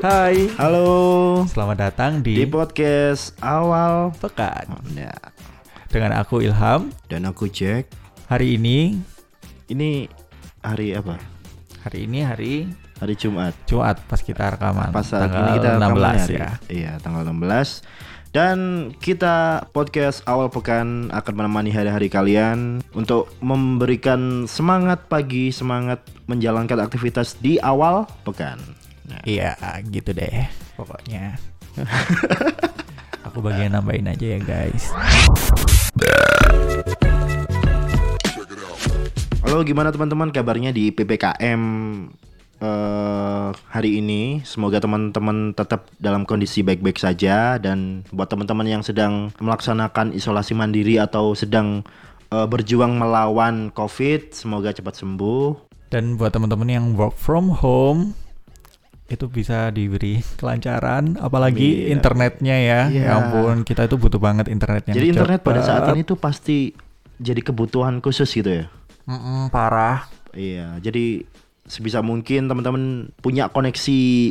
Hai, Halo selamat datang di, di podcast awal Pekan ya. dengan aku Ilham. dan aku Jack. Hari ini, Ini hari apa? hari ini hari Hari Jumat. Jumat pas kita rekaman Pas saat tanggal ini kita 16 rekaman hari- ya. Iya, tanggal 16. Dan kita podcast awal pekan akan menemani hari-hari kalian untuk memberikan semangat pagi, semangat menjalankan aktivitas di awal pekan. Nah, Iya, gitu deh pokoknya. aku bagian nambahin aja ya guys. Halo, gimana teman-teman kabarnya di PPKM eh, hari ini? Semoga teman-teman tetap dalam kondisi baik-baik saja dan buat teman-teman yang sedang melaksanakan isolasi mandiri atau sedang eh, berjuang melawan COVID, semoga cepat sembuh. Dan buat teman-teman yang work from home itu bisa diberi kelancaran apalagi Iya. internetnya ya. Iya. Ya ampun, kita itu butuh banget internet yang Jadi internet pada saat ini tuh pasti jadi kebutuhan khusus gitu ya. Mm-mm, parah. Iya, jadi sebisa mungkin teman-teman punya koneksi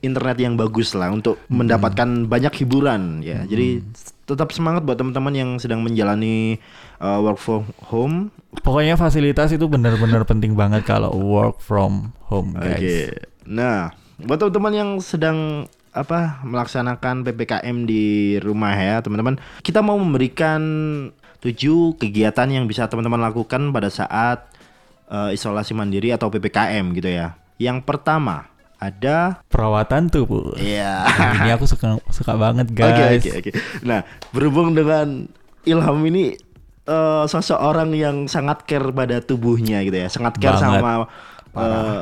internet yang bagus lah untuk mendapatkan banyak hiburan ya. Jadi tetap semangat buat teman-teman yang sedang menjalani uh, work from home. Pokoknya fasilitas itu benar-benar penting banget kalau work from home, Oke. guys. Nah, buat teman-teman yang sedang apa melaksanakan PPKM di rumah ya, teman-teman. Kita mau memberikan tujuh kegiatan yang bisa teman-teman lakukan pada saat uh, isolasi mandiri atau PPKM gitu ya. Yang pertama ada Perawatan tubuh. Iya. Nah, ini aku suka suka banget, Oke guys. oke oke. Nah berhubung dengan Ilham ini eh, sosok orang yang sangat care pada tubuhnya gitu ya, sangat care Banget. sama eh,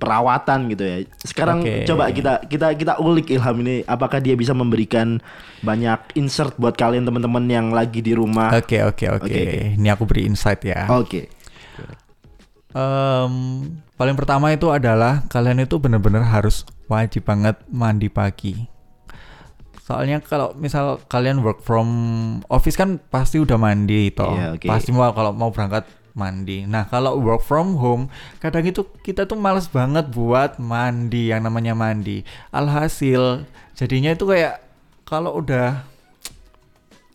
perawatan gitu ya. Sekarang Oke. coba kita kita kita ulik Ilham ini, apakah dia bisa memberikan banyak insert buat kalian teman-teman yang lagi di rumah? Oke, oke, oke. Ini aku beri insight ya. Oke. Em, paling pertama itu adalah kalian itu benar-benar harus wajib banget mandi pagi. Soalnya kalau misal kalian work from office kan pasti udah mandi toh. Iya, oke. Pasti mau kalau mau berangkat mandi. Nah, kalau work from home kadang itu kita tuh males banget buat mandi yang namanya mandi. Alhasil jadinya itu kayak kalau udah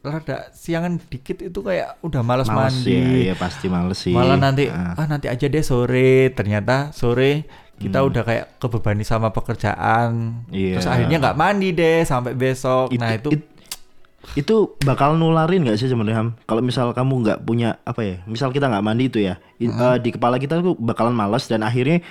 rada siangan dikit itu kayak udah males, Males mandi ya, iya pasti males sih. malah nanti Ah. ah nanti aja deh sore ternyata sore kita Hmm. udah kayak kebebani sama pekerjaan Iya. terus akhirnya nggak mandi deh sampai besok Itu- nah itu it- itu bakal nularin nggak sih sebenarnya Ham? Kalau misal kamu nggak punya apa ya, misal kita nggak mandi itu ya, eh, di kepala kita tuh bakalan males dan akhirnya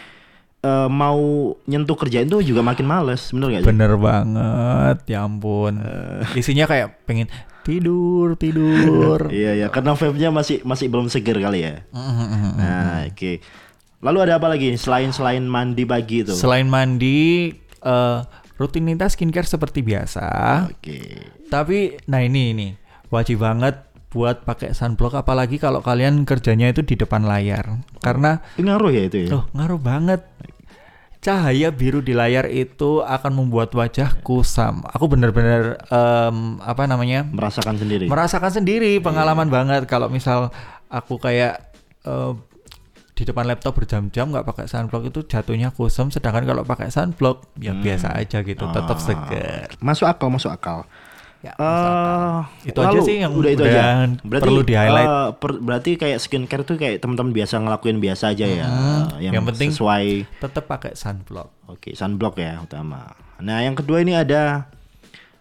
eh, mau nyentuh kerjaan tuh juga makin males, bener nggak sih? bener banget ya ampun Eh. isinya kayak pengen tidur tidur Iya ya, karena vape-nya masih masih belum seger kali ya. Nah, oke. Lalu ada apa lagi selain selain mandi pagi itu? selain mandi eh, rutinitas skincare seperti biasa Oke. Tapi nah ini ini wajib banget buat pakai sunblock apalagi kalau kalian kerjanya itu di depan layar. Karena Itu ngaruh ya itu ya. oh ngaruh banget. Cahaya biru di layar itu akan membuat wajah kusam. Aku bener-bener em, apa namanya? Merasakan sendiri. merasakan sendiri pengalaman banget kalau misal aku kayak eh, di depan laptop berjam-jam nggak pakai sunblock itu jatuhnya kusam sedangkan kalau pakai sunblock ya biasa aja gitu tetap Ah. seger Masuk akal, masuk akal. Ya Eh, Itu aja sih yang udah itu aja. perlu di-highlight. eh, per- berarti kayak skincare tuh kayak teman-teman biasa ngelakuin biasa aja ya. Yang, Yang penting- sesuai tetap pakai sunblock oke sunblock ya utama. Nah, yang kedua ini ada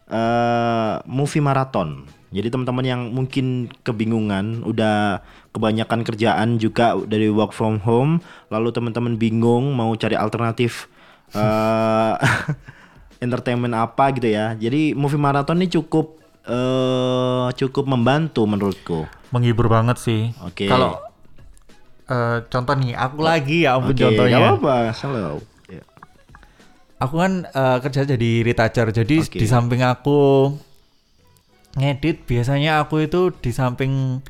eh movie marathon. Jadi teman-teman yang mungkin kebingungan, udah kebanyakan kerjaan juga dari work from home, lalu teman-teman bingung mau cari alternatif eh entertainment apa gitu ya. Jadi movie marathon ini cukup eh cukup membantu menurutku. menghibur banget sih Oke. kalau eh, contoh nih aku lagi ya ampun Oke, contohnya gak apa-apa, slow. Ya. aku kan eh, kerja jadi retoucher jadi Oke. di samping aku ngedit biasanya aku itu di samping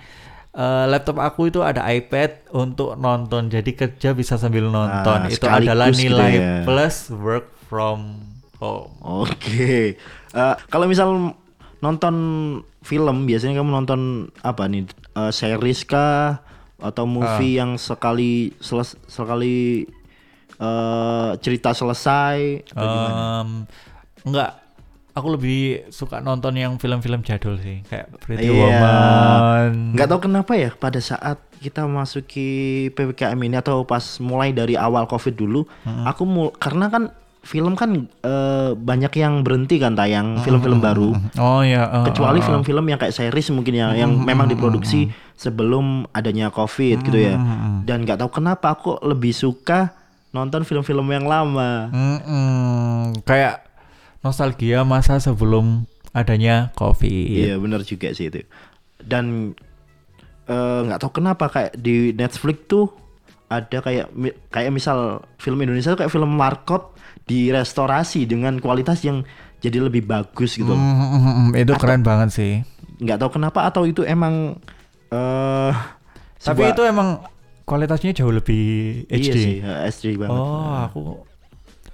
eh, laptop aku itu ada iPad untuk nonton jadi kerja bisa sambil nonton Ah, itu adalah gitu nilai ya. plus work from home Oke. Eh, kalau misal nonton film biasanya kamu nonton apa nih? Eh, series kah atau movie yang sekali seles- sekali eh, cerita selesai atau gimana? Em, enggak, aku lebih suka nonton yang film-film jadul sih, kayak Pretty Iya. Woman. Nggak tahu kenapa ya pada saat kita masuki PPKM ini atau pas mulai dari awal Covid dulu, aku mul- karena kan film kan eh, banyak yang berhenti kan tayang film-film baru. Oh ya, eh, Kecuali eh, film-film yang kayak series mungkin ya yang memang diproduksi sebelum adanya Covid gitu ya. Dan nggak tahu kenapa aku lebih suka nonton film-film yang lama. Kayak nostalgia masa sebelum adanya COVID. Iya benar juga sih itu. Dan nggak tahu kenapa kayak di Netflix tuh ada kayak kayak misal film Indonesia tuh kayak film Markot direstorasi dengan kualitas yang jadi lebih bagus gitu. Mm, mm, mm, itu keren banget sih. Nggak tahu kenapa atau itu emang eh Tapi sebuah- itu emang kualitasnya jauh lebih iya HD. sih, eh, HD banget. oh, aku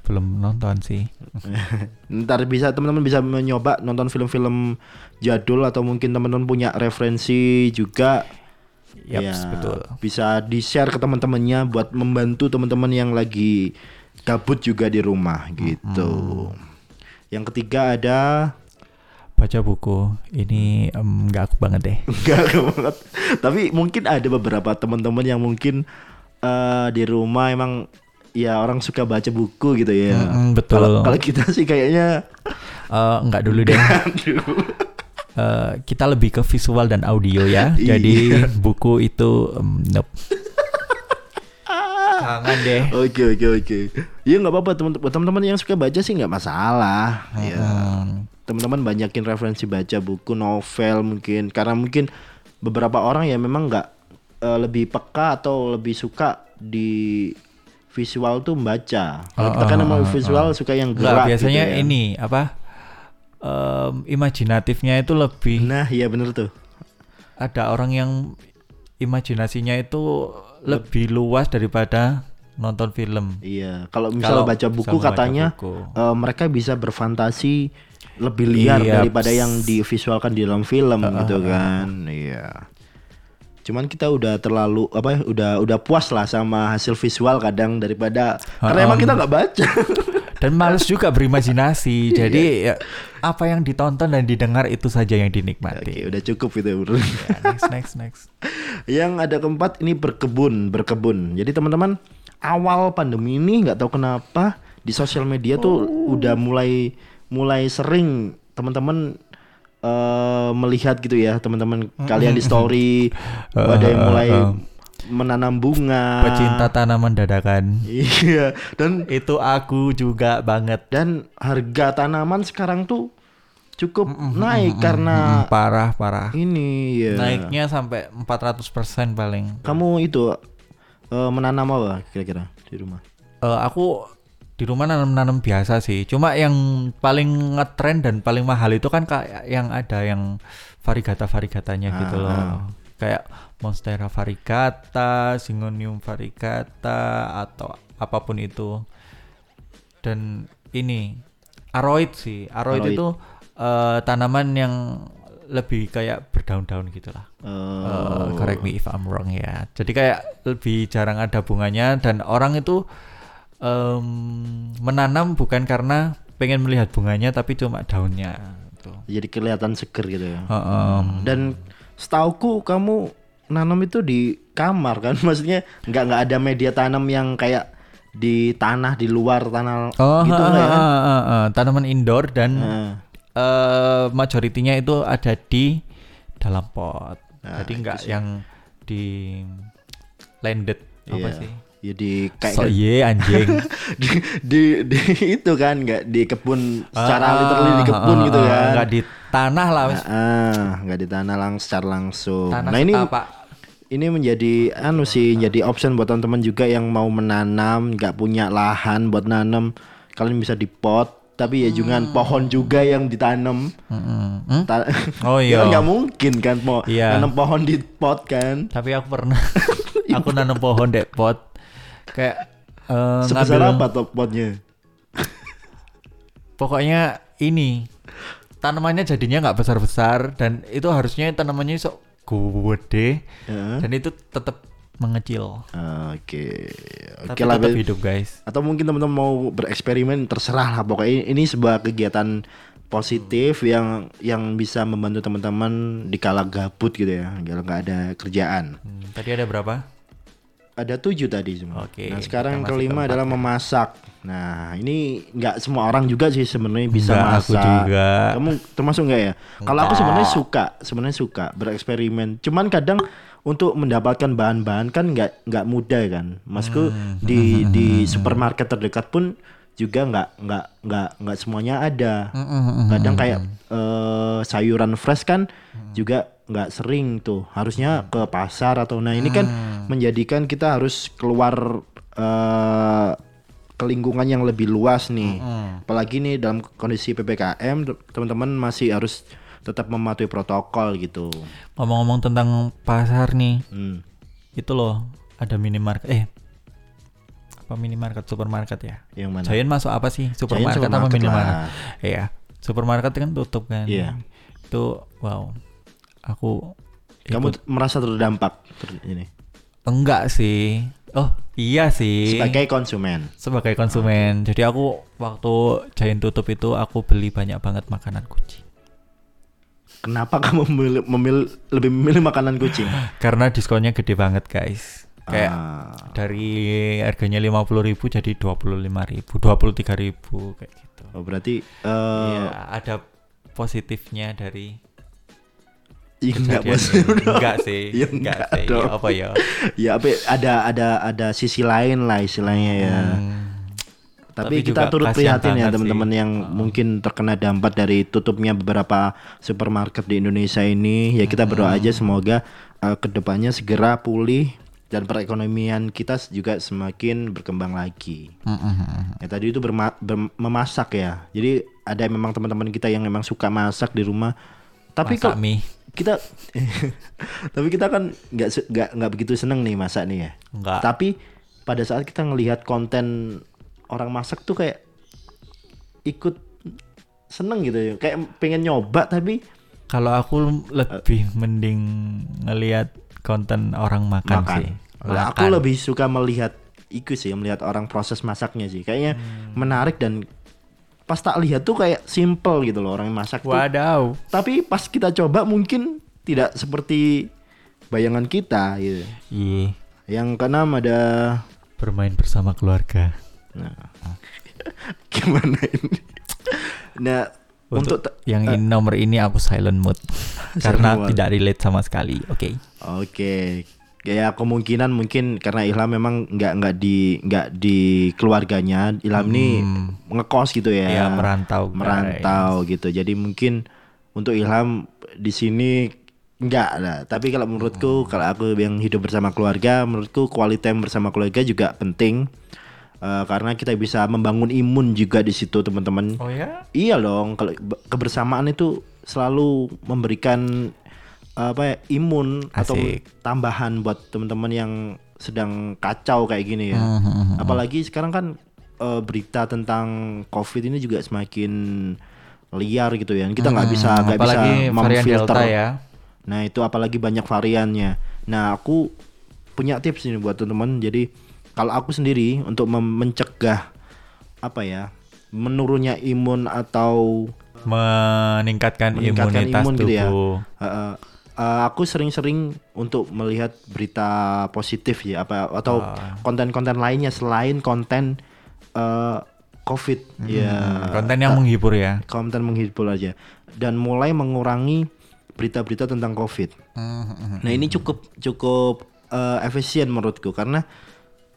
belum nonton sih. Ntar bisa teman-teman bisa mencoba nonton film-film jadul atau mungkin teman-teman punya referensi juga Ya, betul. Bisa di-share ke teman-temannya buat membantu teman-teman yang lagi gabut juga di rumah gitu. Yang ketiga ada Baca buku ini nggak aku banget deh. enggak banget. Tapi mungkin ada beberapa teman-teman yang mungkin eh, di rumah emang ya orang suka baca buku gitu ya. Mm-mm, betul. Kalau kita sih kayaknya Eh, nggak dulu deh. Eh, kita lebih ke visual dan audio ya. Iya. Jadi buku itu em, nope. Jangan deh. Oke oke oke. Ya nggak apa-apa teman-teman yang suka baca sih nggak masalah. Ya. Hmm. Teman-teman banyakin referensi baca buku, novel mungkin karena mungkin beberapa orang ya memang nggak eh, lebih peka atau lebih suka di visual tuh membaca. Kalau kita kan Ah, emang ah, ah, visual suka yang Nggak, gerak biasanya gitu ya. ini apa? Em, imajinatifnya itu lebih Nah, iya bener tuh. ada orang yang imajinasinya itu lebih luas daripada nonton film. Iya, kalau misal Kalau baca buku katanya buku. eh, mereka bisa berfantasi lebih liar Iya, daripada yang divisualkan di dalam film gitu kan. Iya. Cuman kita udah terlalu apa ya, udah udah puas lah sama hasil visual kadang daripada karena emang kita nggak baca. Dan males juga berimajinasi. Iya. Jadi ya, apa yang ditonton dan didengar itu saja yang Oke, dinikmati. udah cukup itu. bro. Ya, next next next. yang ada keempat ini berkebun, berkebun. Jadi teman-teman awal pandemi ini nggak tahu kenapa di sosial media tuh Oh. udah mulai mulai sering teman-teman eh, melihat gitu ya teman-teman kalian di story ada yang mulai uh, uh. Menanam bunga. Pecinta tanaman dadakan. Iya dan Itu aku juga banget. dan harga tanaman sekarang tuh cukup naik karena Mm, parah parah. ini ya. Naiknya sampai 400% paling. Kamu itu eh, menanam apa kira-kira di rumah? Eh, aku di rumah nanam-nanam biasa sih. Cuma yang paling ngetren dan paling mahal itu kan kayak yang ada yang varigata-varigatanya gitu Ah, loh. Kayak Monstera varigata, Syngonium varigata atau apa pun itu. Dan ini aroid sih. Aroid, Aroid. itu eh, tanaman yang lebih kayak berdaun-daun gitulah. Eh, Eh, correct me if I'm wrong ya. Jadi kayak lebih jarang ada bunganya dan orang itu em, menanam bukan karena pengen melihat bunganya tapi cuma daunnya. Gitu. jadi kelihatan seger gitu ya. Heeh. Dan setauku kamu nanam itu di kamar kan, maksudnya nggak nggak ada media tanam yang kayak di tanah di luar tanah Oh, gitu nggak ya? heeh, heeh, heeh. tanaman indoor dan Nah, eh majoritinya itu ada di dalam pot. Nah, Jadi nggak yang di landed apa iya. sih? Ya di kayak So ye anjing. di, di, di itu kan nggak di kebun secara Ah, literally di kebun ah, gitu ah, kan. Nggak di tanah lah. wes. Ah, nggak di tanah lang secara langsung. Tanah nah ini apa? Ini menjadi anu sih jadi option buat teman-teman juga yang mau menanam nggak punya lahan buat nanam kalian bisa di pot tapi ya jangan pohon juga yang ditanam. Hmm? Ta- Oh Ya, iya. nggak mungkin kan mau Iya. nanam pohon di pot kan Tapi aku pernah aku nanam pohon dek pot kayak eh, sebesar ngambil apa tuh potnya pokoknya ini tanamannya jadinya nggak besar besar dan itu harusnya tanamannya sok gede Ya. dan itu tetap mengecil. Oke. Oke Tapi lah. tetap hidup guys. Atau mungkin teman-teman mau bereksperimen terserah lah pokoknya ini sebuah kegiatan positif yang yang bisa membantu teman-teman di kala gabut gitu ya, kalau nggak ada kerjaan. Hmm, tadi ada berapa? Ada tujuh tadi semua. Oke, nah sekarang kelima adalah ya. memasak. Nah ini nggak semua orang juga sih sebenarnya bisa Enggak, aku masak. juga. Kamu termasuk nggak ya? Kalau aku sebenarnya suka, sebenarnya suka bereksperimen. Cuman kadang untuk mendapatkan bahan-bahan kan nggak nggak mudah kan. Masku Hmm. di di supermarket terdekat pun juga nggak nggak nggak nggak semuanya ada. Hmm, Kadang kayak sayuran fresh kan juga nggak sering tuh. Harusnya ke pasar atau nah ini kan menjadikan kita harus keluar eh, ke lingkungan yang lebih luas nih. Apalagi nih dalam kondisi PPKM teman-teman masih harus tetap mematuhi protokol gitu. Ngomong-ngomong tentang pasar nih, Hmm. itu loh ada minimarket. Eh, apa minimarket supermarket ya? Yang mana? Giant masuk apa sih? Supermarket, supermarket minimarket? lah. Iya, supermarket kan tutup kan. Iya. Itu wow. Aku Kamu ikut- t- merasa terdampak ter- ini enggak sih. Oh, iya sih. sebagai konsumen. sebagai konsumen. Jadi aku waktu Giant tutup itu aku beli banyak banget makanan kucing. Kenapa kamu memilih, memilih- lebih memilih makanan kucing? Karena diskonnya gede banget, guys. Kayak Ah. dari harganya 50.000 jadi 25.000, 23.000 kayak gitu. Oh berarti eh Iya, ada positifnya dari iya, enggak enggak sih, Iya, enggak, enggak sih. dong. Apa ya? ya apa ada ada ada sisi lain lah istilahnya ya. Hmm, Tapi, Tapi kita turut prihatin ya teman-teman yang mungkin terkena dampak dari tutupnya beberapa supermarket di Indonesia ini. Ya kita berdoa aja semoga uh, ke depannya segera pulih dan perekonomian kita juga semakin berkembang lagi. mm, mm. Ya tadi itu berma- ber- memasak ya. Jadi ada memang teman-teman kita yang memang suka masak di rumah. Tapi Masak kok mie. kita tapi kita kan nggak nggak nggak begitu seneng nih masak nih ya. Enggak. Tapi pada saat kita ngelihat konten orang masak tuh kayak ikut seneng gitu ya. Kayak pengen nyoba tapi Kalau aku lebih mending ngelihat konten orang makan, makan. sih. Lah, aku lebih suka melihat itu sih, melihat orang proses masaknya sih. Kayaknya Hmm. menarik dan pas tak lihat tuh kayak simple gitu loh orang yang masak tuh. Wadaw. Tapi pas kita coba mungkin tidak seperti bayangan kita gitu. Iya, Yang keenam ada bermain bersama keluarga. nah gimana ini? Nah, untuk, Untuk, yang ini nomor ini aku silent mode karena mode. tidak relate sama sekali. Oke. Oke. Ya kemungkinan mungkin karena Ilham memang nggak nggak di nggak di keluarganya. Ilham ini ngekos gitu ya. Ya, merantau, guys. Merantau gitu. Jadi mungkin untuk Ilham di sini enggak lah. Tapi kalau menurutku kalau aku yang hidup bersama keluarga, menurutku quality time bersama keluarga juga penting. Eh, karena kita bisa membangun imun juga di situ teman-teman. Oh ya? Iya dong, kalau be- kebersamaan itu selalu memberikan apa ya, imun atau Asik. tambahan buat teman-teman yang sedang kacau kayak gini ya. Hmm, Apalagi sekarang kan eh, berita tentang COVID ini juga semakin liar gitu ya. Kita nggak bisa nggak bisa Hmm, memfilter. Ya. Nah itu apalagi banyak variannya. Nah aku punya tips ini buat teman-teman. Jadi kalau aku sendiri untuk mencegah apa ya menurunnya imun atau Meningkatkan, meningkatkan imunitas imun gitu ya. uh, uh, uh, aku sering-sering untuk melihat berita positif ya apa atau Ah. konten-konten lainnya selain konten uh, COVID ya Hmm, Konten yang menghibur ya. konten menghibur aja dan mulai mengurangi berita-berita tentang COVID. Hmm, Nah ini cukup cukup eh, efisien menurutku karena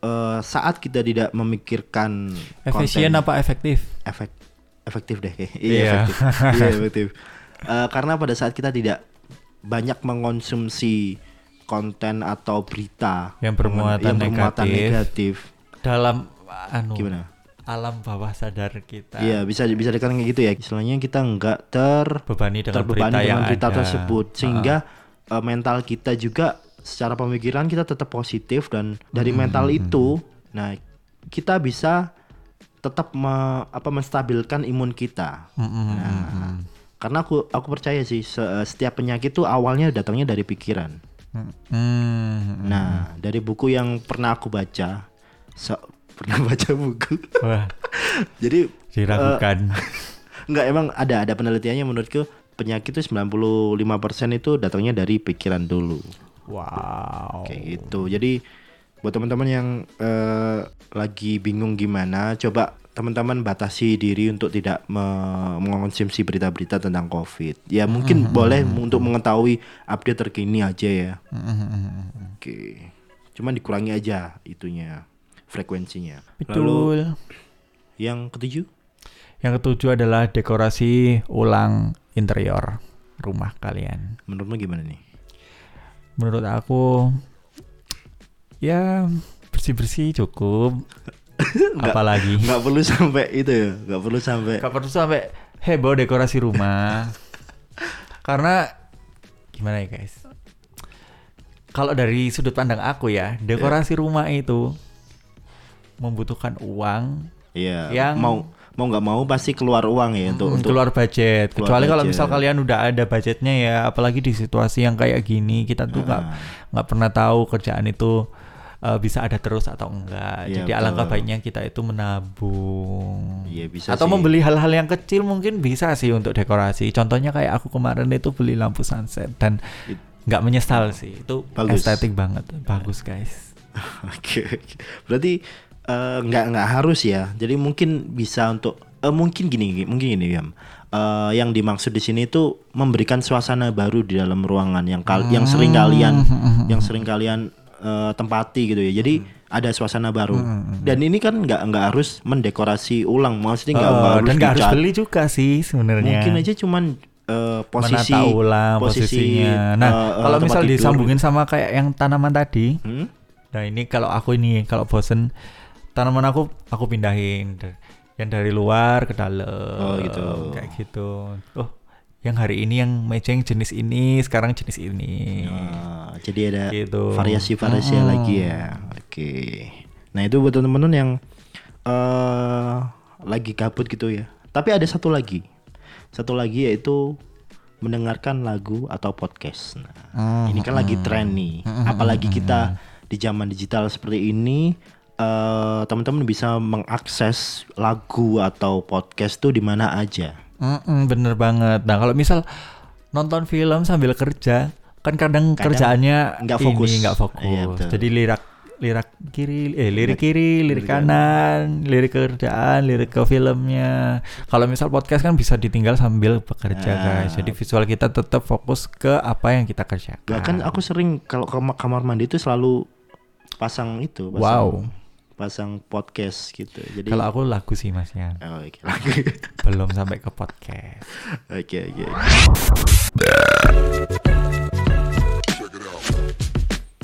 eh, saat kita tidak memikirkan Efisien apa efektif? efek efektif deh Iya. iya efektif iya efektif Eh, karena pada saat kita tidak banyak mengonsumsi konten atau berita Yang bermuatan yang bermuatan negatif. negatif. Dalam anu Gimana? alam bawah sadar kita. Iya bisa bisa dikatakan kayak gitu ya. Istilahnya kita nggak ter Bebani dengan terbebani berita yang dengan berita ada. tersebut sehingga eh, mental kita juga secara pemikiran kita tetap positif dan dari Hmm, mental itu nah kita bisa tetap me- apa menstabilkan imun kita. Mm, mm, mm, Nah. Karena aku aku percaya sih se- setiap penyakit tuh awalnya datangnya dari pikiran. Hmm. Nah, dari buku yang pernah aku baca, so, pernah baca buku. Wah, Jadi diragukan. Enggak emang ada ada penelitiannya menurutku penyakit itu 95% itu datangnya dari pikiran dulu. Wow. Kayak gitu. Jadi buat teman-teman yang eh, lagi bingung gimana, coba teman-teman batasi diri untuk tidak me- mengonsumsi berita-berita tentang COVID. Ya mungkin boleh untuk mengetahui update terkini aja ya. Oke. Cuman dikurangi aja itunya frekuensinya. Lalu Betul. yang ketujuh Yang ketujuh adalah dekorasi ulang interior rumah kalian. menurutmu gimana nih? Menurut aku ya bersih-bersih cukup. Apalagi Nggak perlu sampai itu ya, nggak perlu sampai. Gak perlu sampai heboh dekorasi rumah. Karena gimana ya guys? Kalau dari sudut pandang aku ya, dekorasi rumah itu membutuhkan uang Iya. Yang- mau mau nggak mau pasti keluar uang ya untuk Hmm, untuk keluar budget. keluar Kecuali kalau budget. misal kalian udah ada budgetnya ya, apalagi di situasi yang kayak gini, kita tuh nggak Ah. nggak pernah tahu kerjaan itu uh, bisa ada terus atau enggak. Iya, Jadi betul. alangkah baiknya kita itu menabung. Iya, bisa atau sih. membeli hal-hal yang kecil mungkin bisa sih untuk dekorasi. Contohnya kayak aku kemarin itu beli lampu sunset dan nggak menyesal sih. Itu Bagus. estetik banget, bagus guys. Oke. oke. Berarti eh, nggak nggak harus ya. Jadi mungkin bisa untuk eh, mungkin gini mungkin gini ya. yang dimaksud di sini itu memberikan suasana baru di dalam ruangan yang kal yang sering kalian yang sering kalian eh, tempati gitu ya. Jadi ada suasana baru. Dan ini kan nggak nggak harus mendekorasi ulang. Maksudnya nggak Oh, nggak harus dan nggak harus beli juga sih sebenarnya. Mungkin aja cuman eh, posisi menata ulang posisi, posisinya. Nah, eh, kalau misal tidur. disambungin sama kayak yang tanaman tadi, Hmm? nah ini kalau aku ini kalau bosen tanaman aku aku pindahin Da- yang dari luar ke dalam. Oh, gitu. Kayak gitu. Oh, yang hari ini yang mejeng jenis ini, sekarang jenis ini. Ah, jadi ada Gitu. variasi-variasi Mm-mm. lagi ya. Oke. Nah itu buat teman-teman yang eh lagi gabut gitu ya. Tapi ada satu lagi, satu lagi yaitu mendengarkan lagu atau podcast. Nah, Hmm, ini kan lagi tren nih. Apalagi kita di zaman digital seperti ini, eh teman-teman bisa mengakses lagu atau podcast tuh di mana aja. Mm-mm, bener banget. Nah kalau misal nonton film sambil kerja, kan kadang, Kadang kerjaannya nggak ini fokus. nggak fokus. Iya, betul. Jadi lirik lirik kiri, eh lirik kiri, lirik kanan, lirik kerjaan, lirik ke filmnya. Kalau misal podcast kan bisa ditinggal sambil bekerja Ah. guys. Jadi visual kita tetap fokus ke apa yang kita kerjakan. Bahkan aku sering kalau ke ma- kamar mandi itu selalu pasang itu, pasang, Wow. Pasang podcast gitu. Jadi Kalau aku lagu sih mas ya, Oh, oke lagu. belum sampai ke podcast. Oke oke.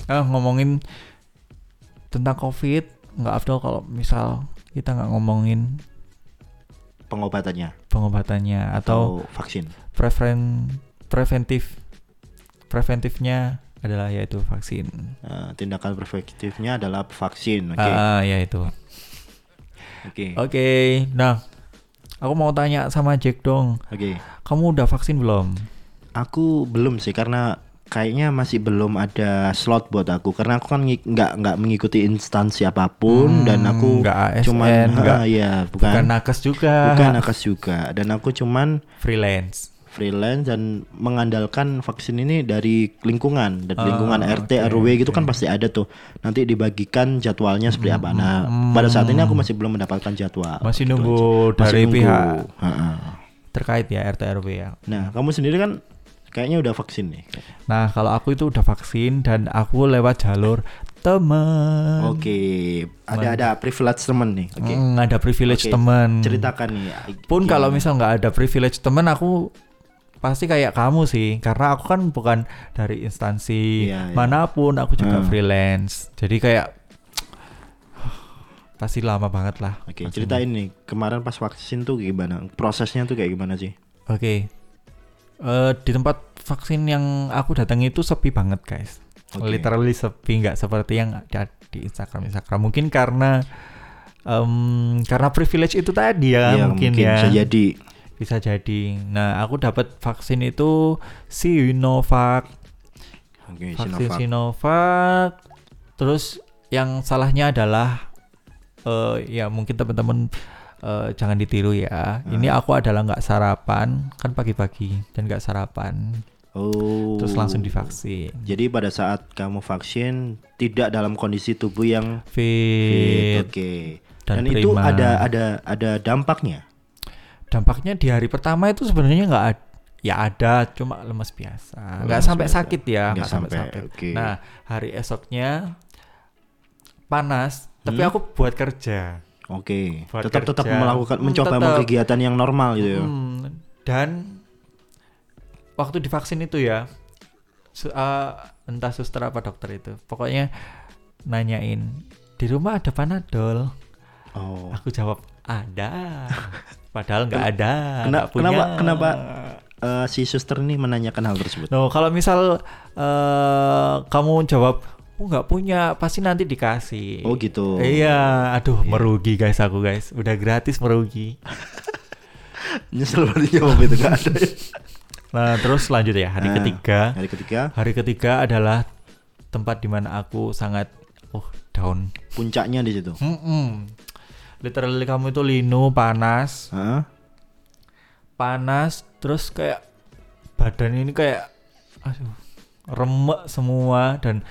Ah ngomongin tentang covid, nggak afdol kalau misal kita nggak ngomongin Pengobatannya pengobatannya atau atau vaksin. prevent preventif preventifnya adalah yaitu vaksin. Eh, tindakan preventifnya adalah vaksin. Oke. Ah, ya itu. Oke. Oke, nah aku mau tanya sama Jack dong. Oke. Kamu udah vaksin belum? Aku belum sih karena kayaknya masih belum ada slot buat aku karena aku kan nggak nggak mengikuti instansi apa pun Hmm, dan aku nggak ASN, cuman nggak- ah, ya Bukan bukan nakes juga. bukan nakes juga dan aku cuman freelance. Freelance dan mengandalkan vaksin ini dari lingkungan dari Ah, lingkungan RT oke, RW gitu kan pasti ada tuh nanti dibagikan jadwalnya seperti apa nah pada saat ini aku masih belum mendapatkan jadwal Masih Gitu nunggu aja. Masih dari nunggu. pihak terkait ya RT RW ya. nah kamu sendiri kan kayaknya udah vaksin nih Nah, kalau aku itu udah vaksin dan aku lewat jalur temen. oke ada ada privilege temen nih oke Hmm, ada privilege Oke, temen. ceritakan nih Pun gimana? kalau misal nggak ada privilege temen, aku pasti kayak kamu sih, karena aku kan bukan dari instansi Iya, iya. mana pun, aku juga Hmm. freelance. Jadi kayak pasti lama banget lah. oke vaksinnya. ceritain nih kemarin pas vaksin tuh gimana prosesnya tuh kayak gimana sih Oke. Eh, di tempat vaksin yang aku datangi itu sepi banget, guys. Oke. Literally sepi, nggak seperti yang ada di Instagram Instagram. Mungkin karena em, karena privilege itu tadi ya, Iya, mungkin, ya. bisa jadi Bisa jadi. Nah, aku dapat vaksin itu Sinovac Oke, vaksin Sinovac. Sinovac. Terus yang salahnya adalah eh ya mungkin teman-teman eh, jangan ditiru ya. Ini Ah. aku adalah nggak sarapan kan pagi-pagi dan nggak sarapan. Oh. Terus langsung divaksin. Jadi pada saat kamu vaksin tidak dalam kondisi tubuh yang Fit. fit. Oke. dan Dan, itu ada ada ada dampaknya. Dampaknya di hari pertama itu sebenarnya nggak ada. Ya ada, cuma lemes biasa. Nggak sampai biasa. sakit ya, Nggak sampai sampai, sakit. oke. Nah, hari esoknya panas, tapi Hmm? aku buat kerja. Oke. Buat Tetap tetap kerja. melakukan mencoba tetap. kegiatan yang normal gitu ya. Hmm, dan waktu divaksin itu ya, su- eh, entah suster apa dokter itu, pokoknya nanyain di rumah ada panadol. Oh. Aku jawab ada, padahal nggak ada. Kena- nggak punya. kenapa kenapa eh, si suster ini menanyakan hal tersebut? No, kalau misal eh, kamu jawab oh nggak punya, pasti nanti dikasih. Oh gitu. Iya, aduh merugi guys aku guys, udah gratis merugi. Nyesel banget jawab itu gak ada. Nah terus lanjut ya hari Nah, ketiga. Hari ketiga Hari ketiga adalah tempat di mana aku sangat oh down. puncaknya di situ. Mm-mm. Literally kamu itu linu panas, Heeh. panas terus kayak badan ini kayak aduh remek semua dan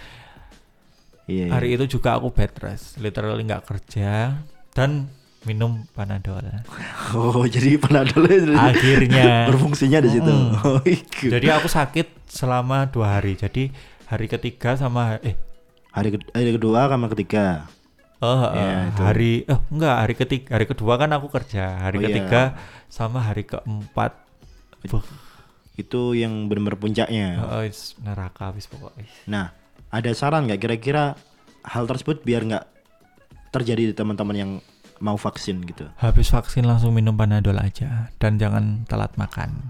Iya. iya. hari itu juga aku bed rest, literally nggak kerja dan minum panadol. Oh, jadi panadolnya dari- Akhirnya. berfungsinya di situ. Mm. Oh, iku. Jadi aku sakit selama dua hari. Jadi hari ketiga sama eh hari ke- hari kedua sama ketiga. Oh, Ya, itu. hari eh enggak hari ketiga hari kedua kan aku kerja hari Oh, iya. ketiga sama hari keempat Buh, Itu yang benar-benar puncaknya. oh, is neraka habis pokoknya Nah, ada saran nggak kira-kira hal tersebut biar nggak terjadi di teman-teman yang mau vaksin gitu? habis vaksin langsung minum panadol aja dan jangan telat makan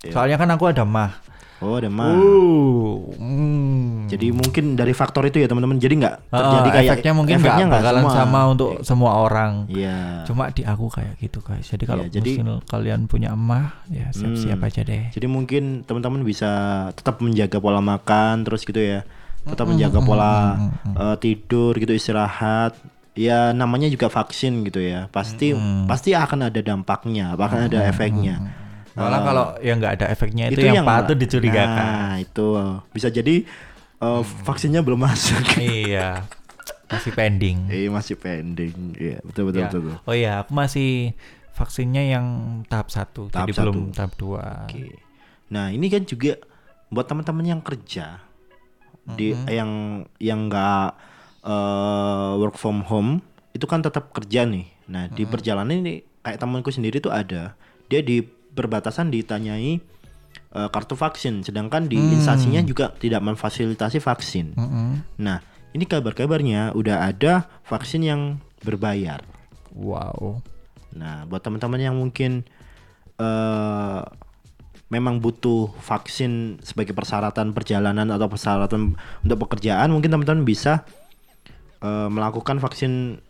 Iya. soalnya kan aku ada mah Oh, ada mah. uh, hmm. Jadi mungkin dari faktor itu ya teman-teman. Jadi nggak Eh, terjadi kayak efeknya mungkin efeknya nggak bakalan semua. sama untuk semua orang Iya. cuma di aku kayak gitu guys jadi kalau Iya, jadi- kalian punya emah ya siap-siap Hmm. aja deh Jadi mungkin teman-teman bisa tetap menjaga pola makan terus gitu ya. Tetap menjaga pola eh, tidur gitu istirahat. Ya namanya juga vaksin gitu ya. Pasti pasti akan ada dampaknya, bahkan ada efeknya. Malah Eh, kalau yang nggak ada efeknya itu, yang, patut dicurigakan Nah, itu bisa jadi eh, vaksinnya belum masuk. iya masih pending Eh masih pending. Iya, betul betul Ya. betul. betul. oh iya aku masih vaksinnya yang tahap satu Tahap jadi satu. belum tahap dua Oke. Nah, ini kan juga buat teman-teman yang kerja di yang yang nggak eh, work from home itu kan tetap kerja nih. Nah, di perjalanan ini kayak temanku sendiri tuh ada. Dia di perbatasan ditanyai eh, kartu vaksin, sedangkan di instansinya juga tidak memfasilitasi vaksin. Mm-mm. Nah, ini kabar-kabarnya udah ada vaksin yang berbayar. wow Nah, buat teman-teman yang mungkin eh memang butuh vaksin sebagai persyaratan perjalanan atau persyaratan untuk pekerjaan, mungkin teman-teman bisa eh, melakukan vaksin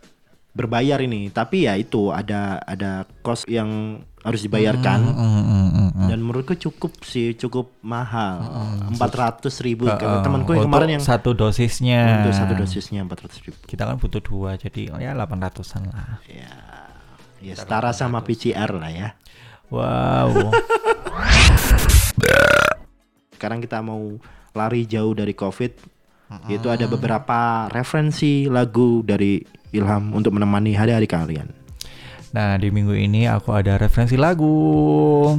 berbayar ini. Tapi ya itu ada ada kos yang harus dibayarkan. Mm, mm, mm, mm. Dan menurutku cukup sih, cukup mahal. Empat ratus ribu. Uh, Temanku yang kemarin yang satu dosisnya untuk satu dosisnya empat ratus ribu. kita kan butuh dua jadi ya 800an lah Ya, ya setara sama PCR lah ya. wow sekarang kita mau lari jauh dari COVID, yaitu ada beberapa referensi lagu dari Ilham untuk menemani hari-hari kalian. Nah, di minggu ini aku ada referensi lagu.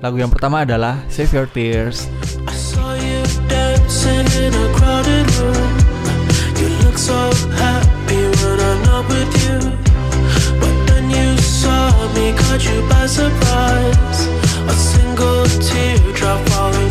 Lagu yang pertama adalah Save Your Tears. I saw you dancing in a crowded room. You look so happy when I'm not with you. But then you saw me, caught you by surprise. A single teardrop falling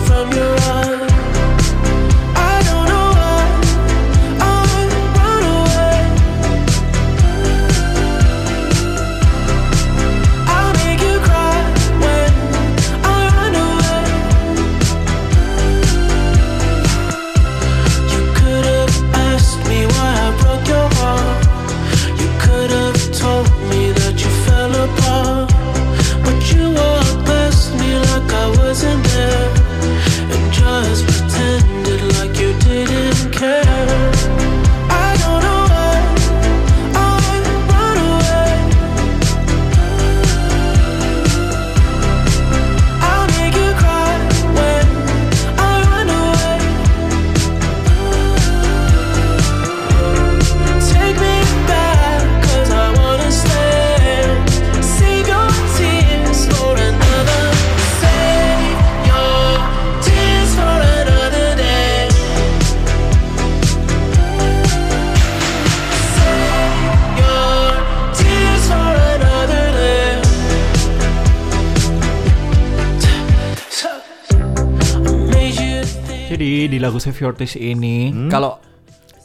lagu Save Your Tears ini Hmm? kalau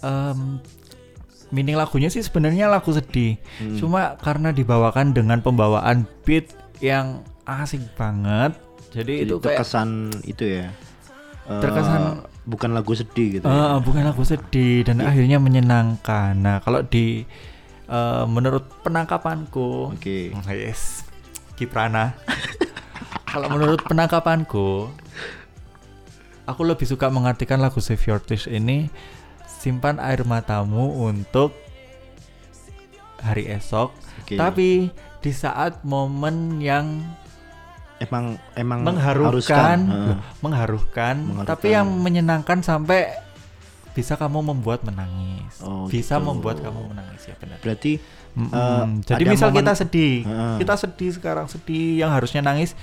em, meaning lagunya sih sebenarnya lagu sedih. Hmm. Cuma karena dibawakan dengan pembawaan beat yang asik banget. Jadi, Jadi itu kayak terkesan itu ya. eh, Terkesan- bukan lagu sedih gitu. eh, ya. bukan lagu sedih dan akhirnya menyenangkan. Nah, kalau di eh, menurut penangkapanku Oke. Oh, yes. Kiprana. Kalau menurut penangkapanku, aku lebih suka mengartikan lagu Save Your Tears ini simpan air matamu untuk hari esok. Oke. Tapi di saat momen yang emang emang mengharukan, haruskan, loh, mengharukan, Mengharukan. tapi yang menyenangkan sampai bisa kamu membuat menangis. Oh, bisa gitu. membuat kamu menangis ya benar. Berarti Mm-mm. Eh, Jadi misal momen- kita sedih, Heeh. kita sedih sekarang sedih yang harusnya nangis,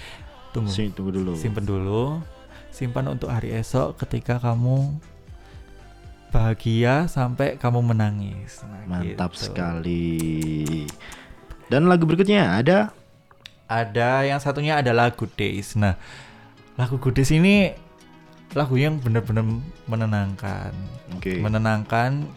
tunggu, sini tunggu dulu. simpen dulu, simpan untuk hari esok ketika kamu bahagia sampai kamu menangis. Nah, Mantap gitu. sekali. Dan lagu berikutnya ada Ada yang satunya adalah Good Days. Nah, lagu Good Days ini lagu yang benar-benar menenangkan, Oke. menenangkan.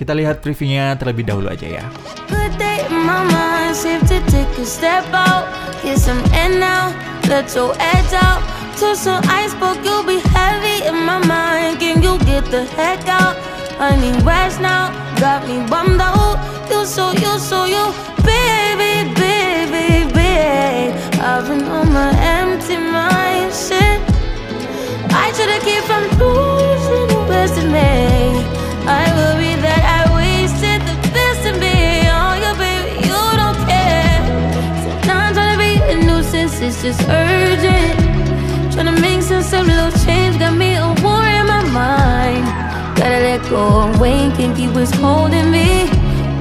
Kita lihat previewnya terlebih dahulu aja ya. Good day in my mind, safe to take a step out. Get some air now, let your edge out. To some iceberg, you'll be heavy in my mind. Can you get the heck out? I need rest now, got me bummed out. You so, you so, you, baby, baby, baby. I've been on my empty mind, shit. I should've kept from losing the best in me. I worry that I wasted the best in me. Oh, yeah, baby, you don't care. So now I'm trying to be a nuisance, it's just urgent. Of little change, got me a war in my mind. Gotta let go of Wayne, can't keep what's holding me.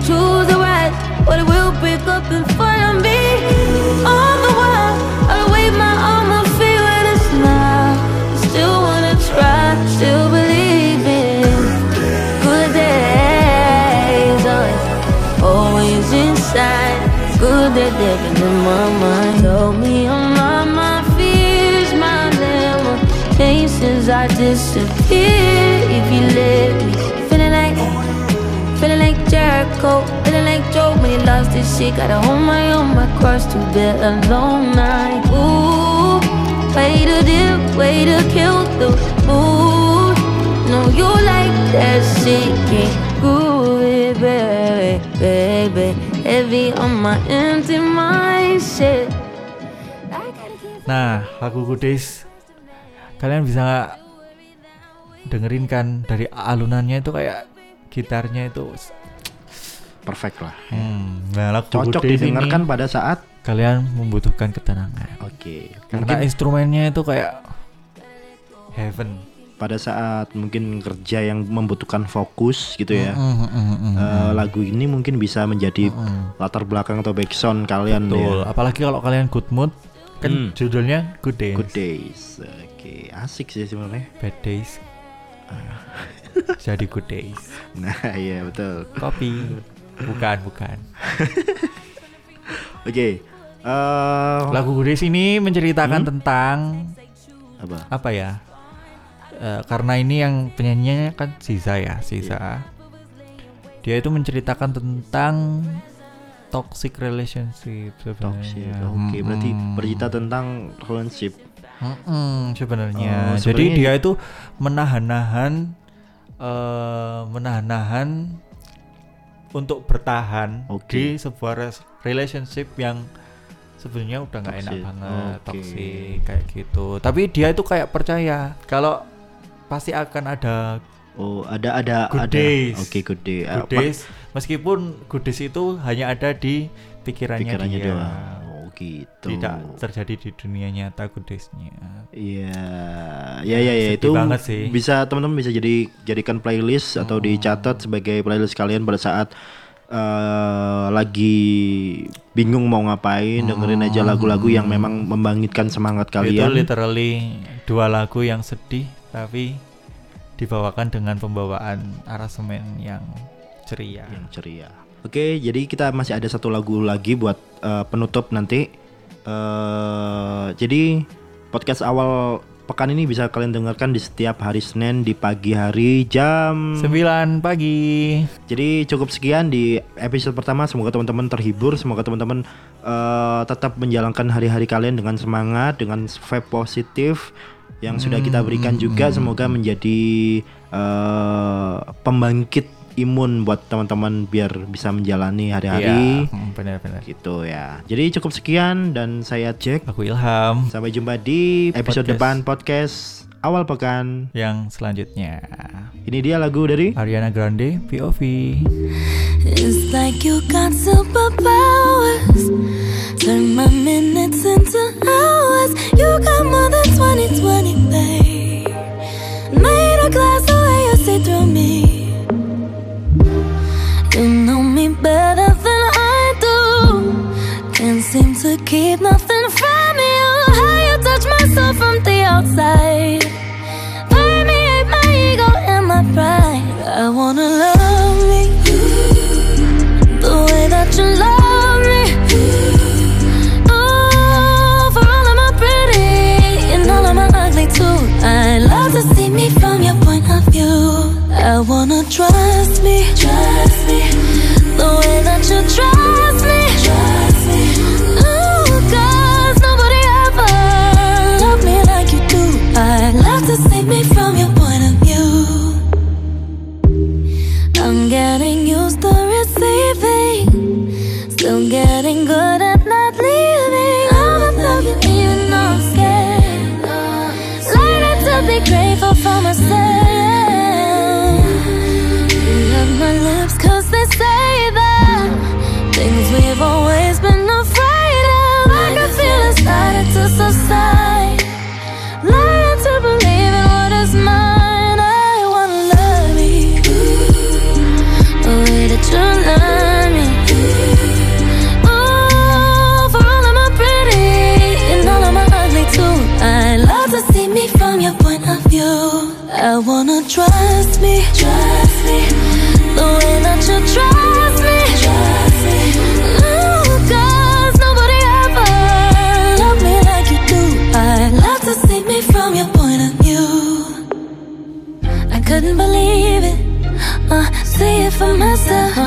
Choose the right, or it will break up front of me. Limitations. I disappear if you let me. Feeling like. Feeling like Jericho, feeling like Joe when he lost his shit. Gotta hold my own, my cross to bear a long night. Ooh, way to dip, way to kill the mood. No, you like that shit, can't groove it, baby, baby. Heavy on my empty mind, shit. I gotta keep Nah, lagu Days kalian bisa dengerin kan dari alunannya itu kayak gitarnya itu perfect lah. hmm, nah lagu Cocok didengarkan ini pada saat kalian membutuhkan ketenangan oke. karena Mungkin instrumennya itu kayak heaven pada saat mungkin kerja yang membutuhkan fokus gitu ya. Mm, mm, mm, mm, eh, lagu ini mungkin bisa menjadi mm. latar belakang atau background kalian Betul, ya. apalagi kalau kalian good mood kan Hmm. judulnya Good Days Good days. Oke, asik sih sebenarnya. Bad Days jadi Good Days Nah, iya betul. kopi bukan bukan Oke. eh lagu Good Days ini menceritakan Hmm? tentang apa? apa ya Eh, karena ini yang penyanyinya kan Siza ya Siza dia itu menceritakan tentang toxic relationship Toxic. Oke, berarti Mm-mm. bercerita tentang relationship. Mm-mm, sebenarnya Oh, jadi dia itu menahan-nahan eh menahan-nahan untuk bertahan Oke. di sebuah relationship yang sebenarnya udah nggak enak banget Oke. toxic kayak gitu tapi dia itu kayak percaya kalau pasti akan ada Oh, ada ada Good ada. days. Oke, good day. good days meskipun good days itu hanya ada di pikirannya, pikirannya dia doang. Oh, gitu. tidak terjadi di dunia nyata good days-nya Iya, ya ya ya itu banget sih. bisa teman-teman bisa jadi jadikan playlist atau Hmm. dicatat sebagai playlist kalian pada saat eh, lagi bingung mau ngapain, dengerin aja lagu-lagu yang memang membangkitkan semangat itu kalian. literally dua lagu yang sedih tapi dibawakan dengan pembawaan aransemen yang ceria yang ceria. Oke, jadi kita masih ada satu lagu lagi buat eh, penutup nanti. eh jadi podcast awal pekan ini bisa kalian dengarkan di setiap hari Senin di pagi hari jam 9 pagi. Jadi cukup sekian di episode pertama. Semoga teman-teman terhibur. Semoga teman-teman eh, tetap menjalankan hari-hari kalian dengan semangat, dengan vibe positif yang sudah kita berikan juga. Semoga menjadi eh, pembangkit imun buat teman-teman biar bisa menjalani hari-hari. Iya, hmm, benar-benar. Gitu ya. Jadi cukup sekian dan saya Jack. Aku Ilham Sampai jumpa di episode Podcast. depan podcast awal pekan. yang selanjutnya. Ini dia lagu dari Ariana Grande POV. It's like you got superpowers. Turn my minutes into hours. You got more than 2020, babe. Made a glass the way you see through me. You know me better than I do. Can't seem to keep nothing from you. Oh, how you touch my soul from the outside. Permeate my ego and my pride. I wanna love me the way that you love me. Oh, for all of my pretty and all of my ugly too. I love to see me from your point of view. I wanna trust I'm getting used to receiving, still getting good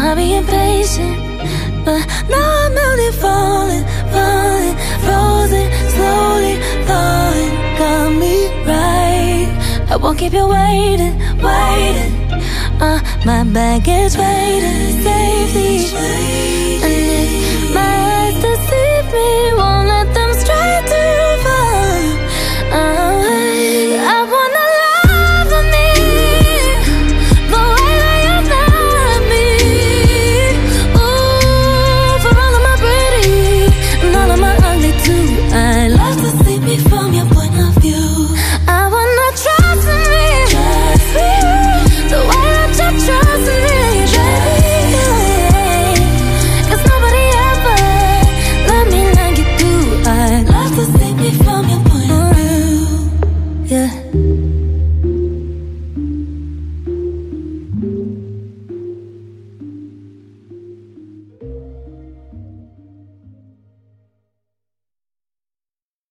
myself. Oh, I'll be impatient. But now I'm only falling, falling, frozen, slowly falling. Got me right. I won't keep you waiting, waiting. Uh, my bag is waiting, safety. And if my eyes deceive me, won't let them